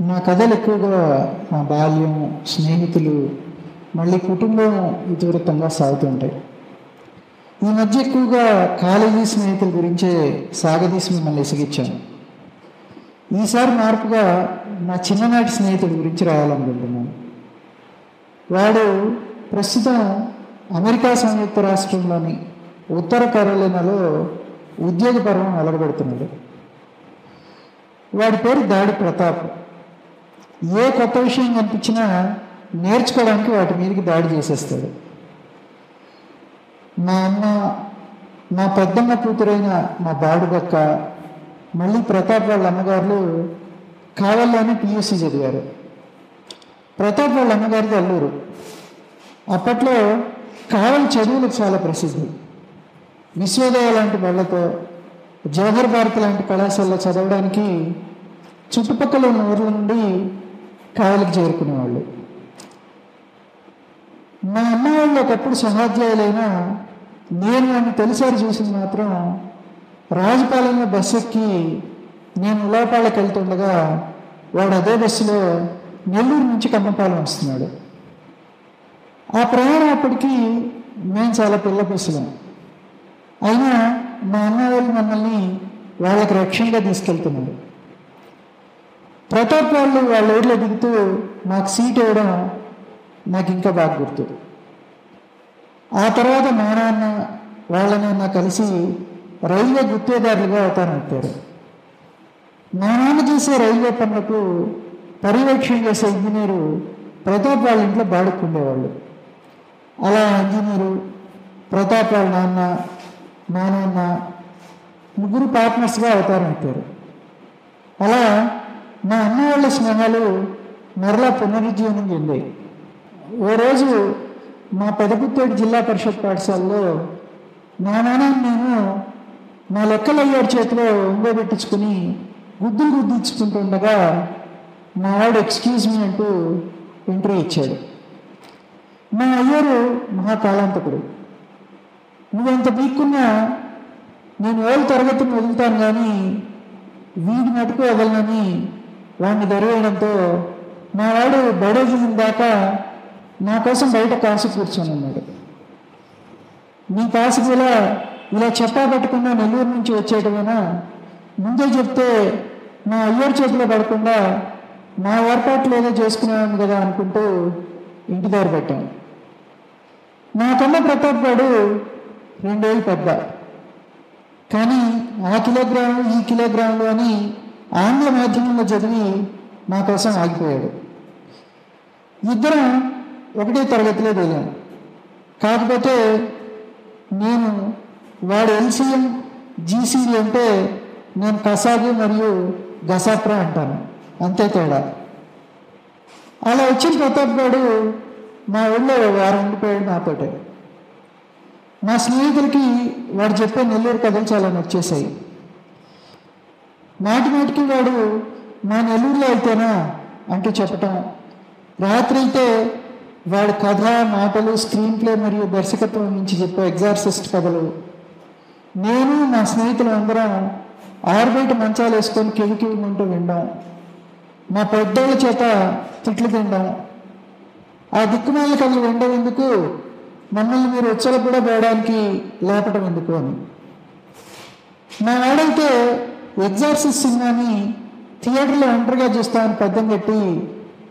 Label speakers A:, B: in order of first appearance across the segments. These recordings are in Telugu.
A: నా కథలు ఎక్కువగా మా బాల్యం స్నేహితులు మళ్ళీ కుటుంబం ఇతివృత్తంగా సాగుతుంటాయి ఈ మధ్య ఎక్కువగా కాలేజీ స్నేహితుల గురించే సాగదీసి మిమ్మల్ని ఇసిగిచ్చాను ఈసారి మార్పుగా నా చిన్ననాటి స్నేహితుడి గురించి రాయాలనుకుంటున్నాను. వాడు ప్రస్తుతం అమెరికా సంయుక్త రాష్ట్రంలోని ఉత్తర కరోలినాలో ఉద్యోగపరం వెలగబెడుతున్నాడు వాడి పేరు దాడి ప్రతాప్. ఏ కొత్త విషయం కనిపించినా నేర్చుకోవడానికి వాటి మీదకి దాడి చేసేస్తాడు. మా అమ్మ మా పెద్దమ్మ కూతురైన మా బాడుగక్క మళ్ళీ ప్రతాప్ వాళ్ళ అమ్మగారులు కావల్లోనే పియూసీ చదివారు. ప్రతాప్ వాళ్ళ అమ్మగారిది అల్లూరు. అప్పట్లో కావలి చదువులకు చాలా ప్రసిద్ధి. విశ్వోదయ లాంటి వాళ్ళతో జవహర్ భారత్ లాంటి కళాశాలలో చదవడానికి చుట్టుపక్కల ఉన్న ఊర్ల నుండి కాయలకు చేరుకునేవాళ్ళు. మా అమ్మ వాళ్ళు ఒకప్పుడు సహాధ్యాయులైనా నేను నన్ను తొలిసారి చూసింది మాత్రం రాజుపాలెంలో బస్సు ఎక్కి నేను ఉలాపాళ్ళకి వెళ్తుండగా వాడు అదే బస్సులో నెల్లూరు నుంచి కమ్మపాలెం వస్తున్నాడు. ఆ ప్రయాణం అప్పటికి మేము చాలా పిల్ల బస్సులం అయినా మా అన్న వాళ్ళు మమ్మల్ని వాళ్ళకి రక్షణగా తీసుకెళ్తున్నారు ప్రతాప్ వాళ్ళు వాళ్ళ ఊర్లో దిగుతూ నాకు సీట్ ఇవ్వడం నాకు ఇంకా బాగా గుర్తు. ఆ తర్వాత మా నాన్న వాళ్ళ నాన్న కలిసి రైల్వే గుత్తేదారులుగా అవుతానంటారు మా నాన్న చేసే రైల్వే పనులకు పర్యవేక్షణ చేసే ఇంజనీరు ప్రతాప్ వాళ్ళ ఇంట్లో బాడుకుండేవాళ్ళు అలా ఇంజనీరు ప్రతాప్ వాళ్ళ నాన్న మా నాన్న ముగ్గురు పార్ట్నర్స్గా అవుతారంటారు అలా మా అన్న వాళ్ళ స్నేహాలు మరలా పునరుజ్జీవనం చెందాయి. ఓ రోజు మా పెదపుత్తేడు జిల్లా పరిషత్ పాఠశాలలో మా నాన్న నేను మా లెక్కలయ్యాడు చేతిలో ఉండబెట్టించుకుని గుద్దులు గుద్దించుకుంటుండగా మా వాడు ఎక్స్క్యూజ్ మీ అంటూ ఎంట్రీ ఇచ్చాడు. మా అయ్యారు మహాకాళాంతకుడు. నువ్వెంత పీక్కున్నా నేను ఏళ్ళ తరగతిని వదులుతాను కానీ వీడి మటుకు వదలనని వాడిని దొరివేయడంతో మా వాడు బడేజీ దాకా నా కోసం బయట కాసు కూర్చొని ఉన్నాడు నీ కాసుకి ఇలా ఇలా చెప్పా పెట్టుకున్న నెల్లూరు నుంచి వచ్చేటమైనా ముందే చెప్తే మా అయ్యోరు చేతిలో పడకుండా నా ఏర్పాట్లు ఏదో చేసుకునేవాడిని కదా అనుకుంటూ ఇంటి దారి పెట్టాను. నాకన్నా ప్రతాప్ గారు రెండేళ్ళు పెద్ద. కానీ ఆ కిలోగ్రాములు ఈ కిలోగ్రాములు అని ఆంగ్ల మాధ్యమంలో చదివి నా కోసం ఆగిపోయాడు. ఇద్దరం ఒకటే తరగతిలో దిగాం. కాకపోతే నేను వాడు ఎల్సీఎం జీసీలు అంటే నేను కసాగు మరియు గసాప్రా అంటాను. అంతే తేడా. అలా వచ్చిన ప్రతాప్ గారు మా ఊళ్ళో వారం ఉండిపోయాడు నాతోటే. మా స్నేహితులకి వాడు చెప్పే నెల్లూరు కథలు చాలా నచ్చేసాయి మాటి మాటికి వాడు మా నెల్లూరులో అయితేనా అంటూ చెప్పటం. రాత్రి అయితే వాడి కథ మాటలు స్క్రీన్ ప్లే మరియు దర్శకత్వం నుంచి చెప్పే ఎగ్జార్సిస్ట్ కథలు. నేను నా స్నేహితులు అందరం ఆరుబయట మంచాలు వేసుకొని కివికివిమంటూ వినడం మా పెద్దోళ్ళ చేత తిట్లు తినడం ఆ దిక్కుమాల కథలు వినడం ఎందుకు మమ్మల్ని మీరు ఉచ్చలు కూడా పోవడానికి లేపటం ఎందుకు అని. మా వాడైతే ఎగ్జార్సిస్ సినిమాని థియేటర్లో ఒంటరిగా చూస్తామని పద్దం కట్టి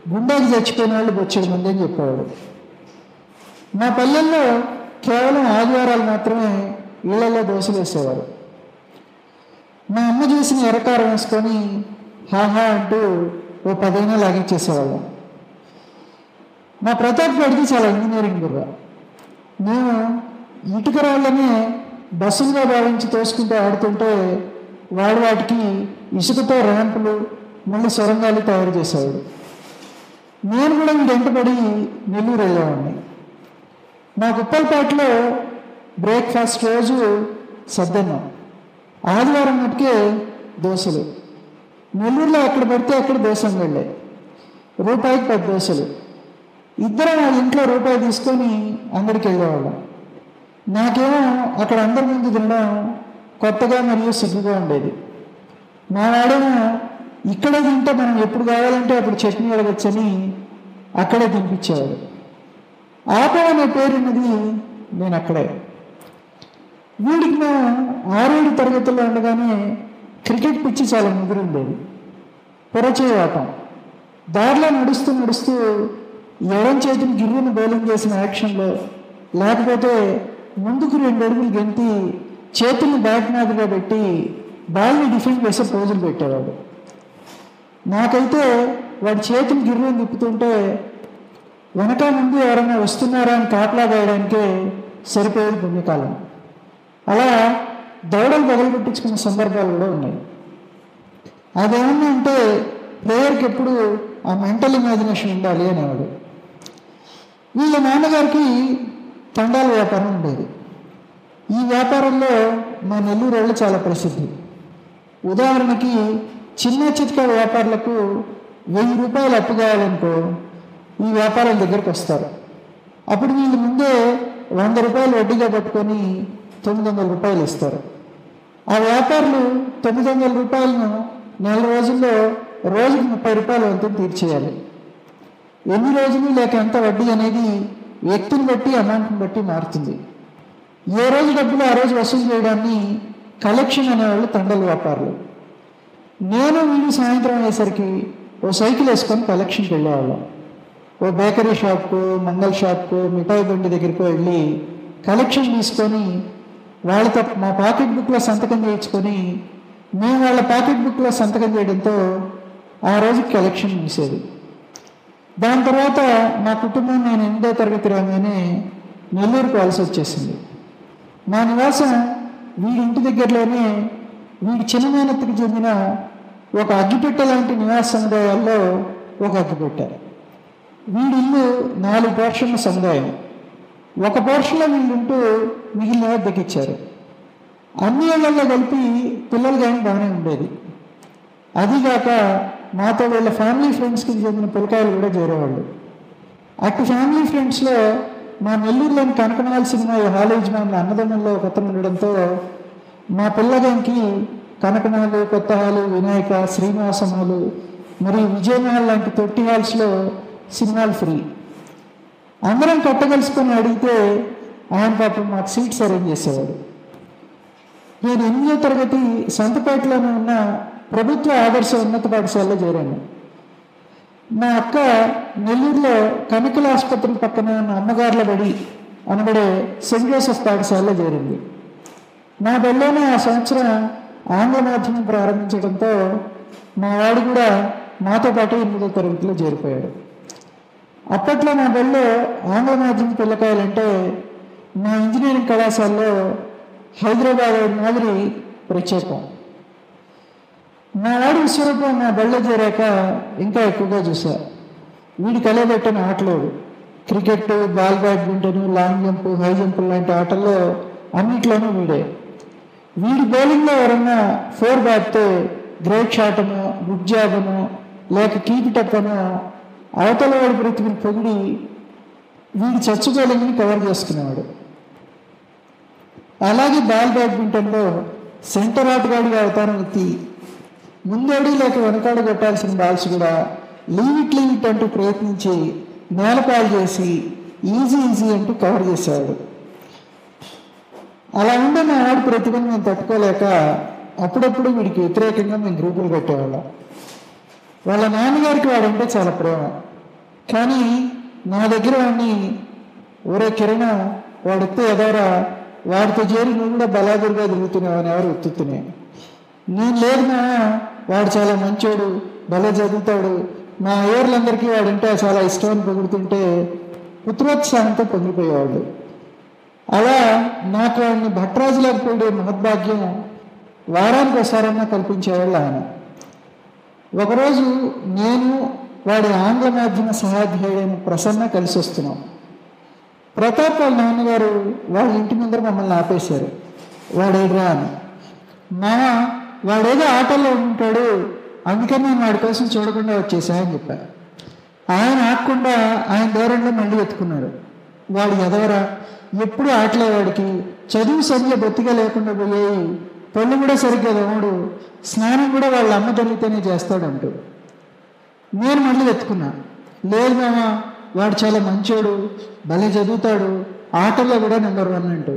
A: గుండెకి చచ్చిపోయిన వాళ్ళు బొచ్చడి మంది అని చెప్పేవాడు. మా పల్లెల్లో కేవలం ఆదివారాలు మాత్రమే ఇళ్ళలో దోశలు వేసేవారు. మా అమ్మ చేసిన ఎరకారం వేసుకొని హాహా అంటూ ఓ పదైనా లాగించేసేవాళ్ళం. మా ప్రతాప్ గడికి చాలా ఇంజనీరింగ్ కూడా మేము ఇటుక రాళ్ళని బస్సులుగా భావించి తోసుకుంటూ ఆడుతుంటే వాడు వాటికి ఇసుకతో ర్యాంపులు మళ్ళీ సొరంగాలు తయారు చేసేవాడు. నేను కూడా వెంటబడి నెల్లూరు వెళ్ళేవాడిని మా గుప్పలపేటలో బ్రేక్ఫాస్ట్ రోజు సద్దన్నం. ఆదివారం మటుకే దోశలు. నెల్లూరులో ఎక్కడ పడితే అక్కడ దోశం వెళ్ళే రూపాయికి పది దోశలు. ఇద్దరం వాళ్ళ ఇంట్లో రూపాయి తీసుకొని అందరికి వెళ్ళేవాళ్ళం నాకేమో అక్కడ అందరి ముందు తినడం కొత్తగా మరియు సిగ్గుగా ఉండేది. మా వాడేమో ఇక్కడే తింటే మనం ఎప్పుడు కావాలంటే అప్పుడు చట్నీ అడగచ్చని అక్కడే తినిపించేవాడు. ఆటో అనే పేరున్నది నేను అక్కడే. వీడికి మేము ఆరేడు తరగతుల్లో ఉండగానే క్రికెట్ పిచ్చి చాలా ముదిరిండేది. పొరచేయి ఆటం దారిలో నడుస్తూ నడుస్తూ ఎడం చేతిని గిర్రును బౌలింగ్ చేసిన యాక్షన్లో లేకపోతే ముందుకు రెండు అడుగులు గెంతి చేతుల్ని బ్యాట్ మీదగా పెట్టి బాల్ని డిఫెండ్ చేసే పోజులు పెట్టేవాడు. నాకైతే వాడి చేతులు గిర్రని తిప్పుతుంటే వెనక ముందు ఎవరైనా వస్తున్నారా అని కాపలా వేయడానికే సరిపోయేది పుణ్యకాలం. అలా దౌడలు పగలగొట్టించుకున్న సందర్భాలు కూడా ఉన్నాయి. అదేమన్నా అంటే ప్లేయర్కి ఎప్పుడు ఆ మెంటల్ ఇమాజినేషన్ ఉండాలి అనేవాడు వీళ్ళ నాన్నగారికి తండాల వ్యాపారం ఉండేది. ఈ వ్యాపారంలో మా నెల్లూరు వాళ్ళు చాలా ప్రసిద్ధి. ఉదాహరణకి చిన్న చిత్క వ్యాపారులకు వెయ్యి రూపాయలు అప్పు కావాలనుకో ఈ వ్యాపారం దగ్గరకు వస్తారు. అప్పుడు వీళ్ళు ముందే వంద రూపాయలు వడ్డీగా పట్టుకొని తొమ్మిది వందల రూపాయలు ఇస్తారు. ఆ వ్యాపారులు తొమ్మిది వందల రూపాయలను నెల రోజుల్లో రోజుకి ముప్పై రూపాయల వంతుని తీర్చేయాలి. ఎన్ని రోజులు లేక ఎంత వడ్డీ అనేది వ్యక్తిని బట్టి అమౌంట్ని బట్టి మారుతుంది. ఏ రోజు డబ్బులు ఆ రోజు వసూలు చేయడాన్ని కలెక్షన్ అనేవాళ్ళు తండలు వ్యాపారులు నేను వీళ్ళు సాయంత్రం అయ్యేసరికి ఓ సైకిల్ వేసుకొని కలెక్షన్కి వెళ్ళేవాళ్ళం ఓ బేకరీ షాప్కు మంగళ షాప్కు మిఠాయి బండి దగ్గరికి వెళ్ళి కలెక్షన్ తీసుకొని వాళ్ళతో మా పాకెట్ బుక్లో సంతకం చేయించుకొని మేము వాళ్ళ పాకెట్ బుక్లో సంతకం చేయడంతో ఆ రోజు కలెక్షన్ ముగిసేది. దాని తర్వాత మా కుటుంబం నేను ఎనిమిదో తరగతి రాగానే నెల్లూరుకు వలస వచ్చేసింది. మా నివాసం వీడి ఇంటి దగ్గరలోనే వీడి చిన్న చెందిన ఒక అగ్గిపెట్టె లాంటి నివాస సముదాయాల్లో ఒక అగ్గిపెట్టె. వీడి ఇల్లు నాలుగు పోర్షన్ల సముదాయం. ఒక పోర్షన్లో వీళ్ళుంటూ మిగిలిన దక్కిచ్చారు. అన్ని ఏళ్ళలో కలిపి పిల్లలు కానీ బాగానే ఉండేది. అదిగాక మాతో వీళ్ళ ఫ్యామిలీ ఫ్రెండ్స్కి చెందిన పిల్లకాయలు కూడా చేరేవాళ్ళు. అటు ఫ్యామిలీ ఫ్రెండ్స్లో మా నెల్లూరులోని కనకనాల సినిమా హాల్ యజమానుల అన్నదమ్ముల్లో కొత్త ఉండడంతో మా పిల్లగానికి కనకనాలు కొత్త హాలు వినాయక శ్రీనివాసములు హాలు మరియు విజయమహల్ లాంటి తొట్టి హాల్స్లో సినిమాలు ఫ్రీ. అందరం కట్టగలుసుకొని అడిగితే ఆయన పాపం మాకు సీట్స్ అరేంజ్ చేసేవాడు. నేను ఎనిమిదో తరగతి సంతపేటలోనే ఉన్న ప్రభుత్వ ఆదర్శ ఉన్నత పాఠశాలలో చేరాను. మా అక్క నెల్లూరులో కమికల ఆసుపత్రి పక్కన ఉన్న అమ్మగారుల బడి అనబడే సెయింట్ జోసెఫ్ పాఠశాలలో చేరింది. నా బడిలోనే ఆ సంవత్సరం ఆంగ్ల మాధ్యమం ప్రారంభించడంతో మా వాడు కూడా మాతో పాటు ఎనిమిదో తరగతిలో చేరిపోయాడు. అప్పట్లో నా బడిలో ఆంగ్ల మాధ్యమం పిల్లకాయలంటే మా ఇంజనీరింగ్ కళాశాలలో హైదరాబాద్ మాదిరి ప్రత్యేకం. నా వాడి విశ్వరూపం నా బళ్ళు చేరాక ఇంకా ఎక్కువగా చూసా వీడి కలబెట్టిన ఆటలేడు cricket ball badminton long jump high jump లాంటి ఆటల్లో అన్నిట్లోనూ వీడే. వీడి బౌలింగ్లో ఎవరన్నా ఫోర్ బ్యాట్తో గ్రేట్ షాటను గుడ్ జాబను లేక కీపిటప్పను అవతల వాడి బ్రతికిన పొగిడి వీడి చచ్చుకోలేని కవర్ చేసుకునేవాడు. అలాగే బాల్ బ్యాడ్మింటన్లో సెంటర్ ఆటగాడిగా అవతారం ఎత్తి ముందడి లేక వెనకాడు కొట్టాల్సిన బాల్స్ కూడా లీవ్ లీవిట్ అంటూ ప్రయత్నించి నేలపాలు చేసి ఈజీ ఈజీ అంటూ కవర్ చేసేవాడు. అలా ఉండే మా ఆడు ప్రతిభను మేము తట్టుకోలేక అప్పుడప్పుడు వీడికి వ్యతిరేకంగా మేము గ్రూపులు పెట్టేవాళ్ళం. వాళ్ళ నాన్నగారికి వాడంటే చాలా ప్రేమ. కానీ నా దగ్గర వాడిని ఒరే కిరణ వాడితే ఎదవరా? వాడితో చేరి నువ్వు కూడా బలాదురుగా తిరుగుతున్నావు అని ఎవరు ఎత్తుతున్నాయి నేను లేదు నా వాడు చాలా మంచోడు భలే చదువుతాడు. మా అయ్యర్లందరికీ వాడంటే చాలా ఇష్టం అని పొగుడుతుంటే పుత్రోత్సాహంతో పొంగిపోయేవాళ్ళు అలా నాకు వాడిని భట్రాజులకు పోయే మహద్భాగ్యం వారానికి ఒకసారన్నా కల్పించేవాళ్ళు ఆయన. ఒకరోజు నేను వాడి ఆంగ్ల మాధ్యమ సహాధ్యాయుడైన ప్రసన్న కలిసి వస్తున్నాం. ప్రతాప్ వాళ్ళ నాన్నగారు వాళ్ళ ఇంటి ముందర మమ్మల్ని ఆపేశారు. వాడేడ్రా అని. మా వాడేదో ఆటల్లో ఉంటాడు. అందుకని నేను వాడి కోసం చూడకుండా వచ్చేసా అని చెప్పా. ఆయన ఆకుండా ఆయన దూరంలో మళ్ళీ ఎత్తుకున్నాడు వాడు ఎదవరా? ఎప్పుడు ఆటలేవాడికి చదువు సరిగ్గా బొత్తిగా లేకుండా పోయాయి. పళ్ళు కూడా సరిగ్గా తోమడు. స్నానం కూడా వాళ్ళ అమ్మ తల్లితోనే చేస్తాడంటూ. నేను మళ్ళీ ఎత్తుకున్నా లేదు మామ వాడు చాలా మంచోడు. భలే చదువుతాడు. ఆటల్లో కూడా నెంబర్ వన్ అంటూ.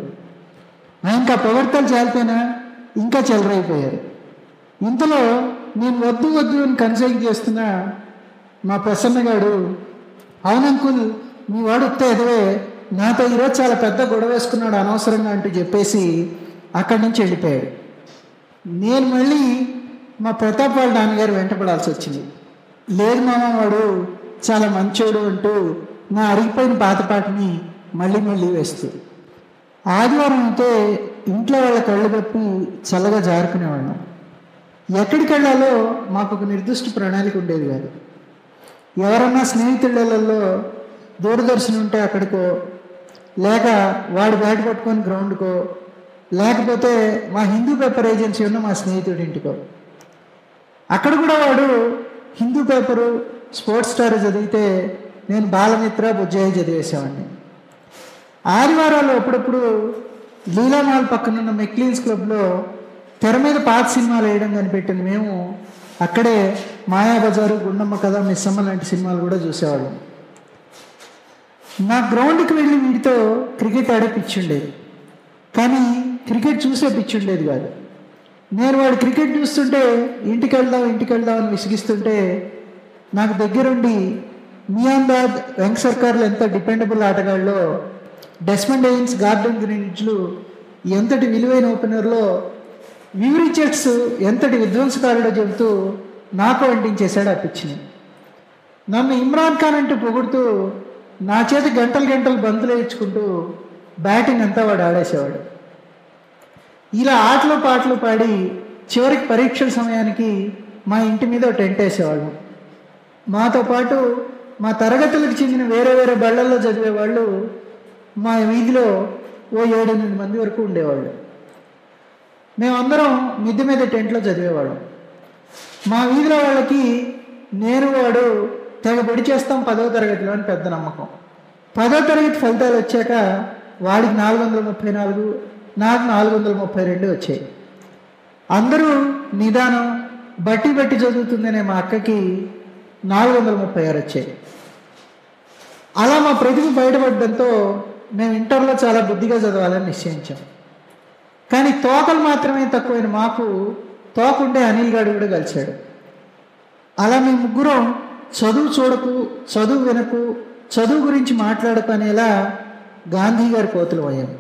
A: ఇంకా పొగడ్తలు చాలిపోయినా ఇంకా చెలరైపోయారు ఇంతలో నేను వద్దు వద్దు అని కన్సైన్ చేస్తున్న మా ప్రసన్న గారు అవునంకుల్ మీ వాడు వస్తే ఎదవే నాతో ఈరోజు చాలా పెద్ద గొడవ వేసుకున్నాడు అనవసరంగా అంటూ చెప్పేసి అక్కడి నుంచి వెళ్ళిపోయాడు. నేను మళ్ళీ మా ప్రతాప్ వాళ్ళ నాన్నగారు వెంటపడాల్సి వచ్చింది. లేదు మామ వాడు చాలా మంచోడు అంటూ నా అరిగిపోయిన పాతపాటిని మళ్ళీ మళ్ళీ వేస్తుంది ఆదివారం అయితే ఇంట్లో వాళ్ళ కళ్ళు కప్పి చల్లగా జారుకునేవాళ్ళం. ఎక్కడికి వెళ్ళాలో మాకు ఒక నిర్దిష్ట ప్రణాళిక ఉండేది కాదు. ఎవరన్నా స్నేహితులలో దూరదర్శన్ ఉంటే అక్కడికో లేక వాడు బ్యాట్ పట్టుకొని గ్రౌండ్కో లేకపోతే మా హిందూ పేపర్ ఏజెన్సీ ఉన్న మా స్నేహితుడి ఇంటికో. అక్కడ కూడా వాడు హిందూ పేపరు స్పోర్ట్స్ స్టార్ చదివితే నేను బాలమిత్ర బుజ్జయ్య చదివేసేవాడిని. ఆదివారాలు అప్పుడప్పుడు లీలామాల్ పక్కన ఉన్న మెక్లీన్స్ క్లబ్లో తెర మీద పాత సినిమాలు వేయడం కనిపెట్టింది. మేము అక్కడే మాయాబజారు గుండమ్మ కథ మిస్సమ్మ లాంటి సినిమాలు కూడా చూసేవాళ్ళం. నా గ్రౌండ్కి వెళ్ళి వీడితో క్రికెట్ ఆడే పిచ్చి ఉండేది. కానీ క్రికెట్ చూసే పిచ్చి ఉండేది కాదు. నేను వాడు క్రికెట్ చూస్తుంటే ఇంటికి వెళ్దాం ఇంటికి వెళ్దాం అని విసిగిస్తుంటే నాకు దగ్గరుండి మియాందాద్ వెంక సర్కార్లు ఎంత డిపెండబుల్ ఆటగాళ్ళలో డెస్మండ్ ఎయిన్స్ గార్డెన్ గ్రీనిజ్లు ఎంతటి విలువైన ఓపెనర్లో మ్యూరిచెట్స్ రిచర్డ్స్ ఎంతటి విధ్వంసకారుడో చెబుతూ నాకు అంటించేశాడు ఆ పిచ్చిని. నన్ను ఇమ్రాన్ ఖాన్ అంటూ పొగుడుతూ నా చేతి గంటలు గంటలు బంతులు వేయించుకుంటూ బ్యాటింగ్ అంతా వాడు ఆడేసేవాడు. ఇలా ఆటలు పాటలు పాడి చివరికి పరీక్షల సమయానికి మా ఇంటి మీద టెంట్ వేసేవాళ్ళం. మాతో పాటు మా తరగతులకు చెందిన వేరే వేరే బళ్ళల్లో చదివే వాళ్ళు మా వీధిలో ఓ ఏడెనిమిది మంది వరకు ఉండేవాళ్ళు. మేమందరం మిద్దె మీద టెంట్లో చదివేవాడు మా వీధిలో వాళ్ళకి నేను వాడు తెగ పొడి చేస్తాం పదవ తరగతిలో అని పెద్ద నమ్మకం. పదో తరగతి ఫలితాలు వచ్చాక వాడికి నాలుగు వందల ముప్పై నాలుగు నాకు నాలుగు వందల ముప్పై రెండు వచ్చాయి. అందరూ నిదానం బట్టి బట్టి చదువుతుందనే మా అక్కకి నాలుగు వందల ముప్పై ఆరు వచ్చాయి. అలా మా ప్రతిభ బయటపడడంతో మేము ఇంటర్లో చాలా బుద్ధిగా చదవాలని నిశ్చయించాం. కానీ తోకలు మాత్రమే తక్కువైన మాకు తోకుండే అనిల్ గారు కూడా కలిశాడు. అలా మేము ముగ్గురం చదువు చూడకు చదువు వినకు చదువు గురించి మాట్లాడకు అనేలా గాంధీ గారి కోతులు అయ్యాం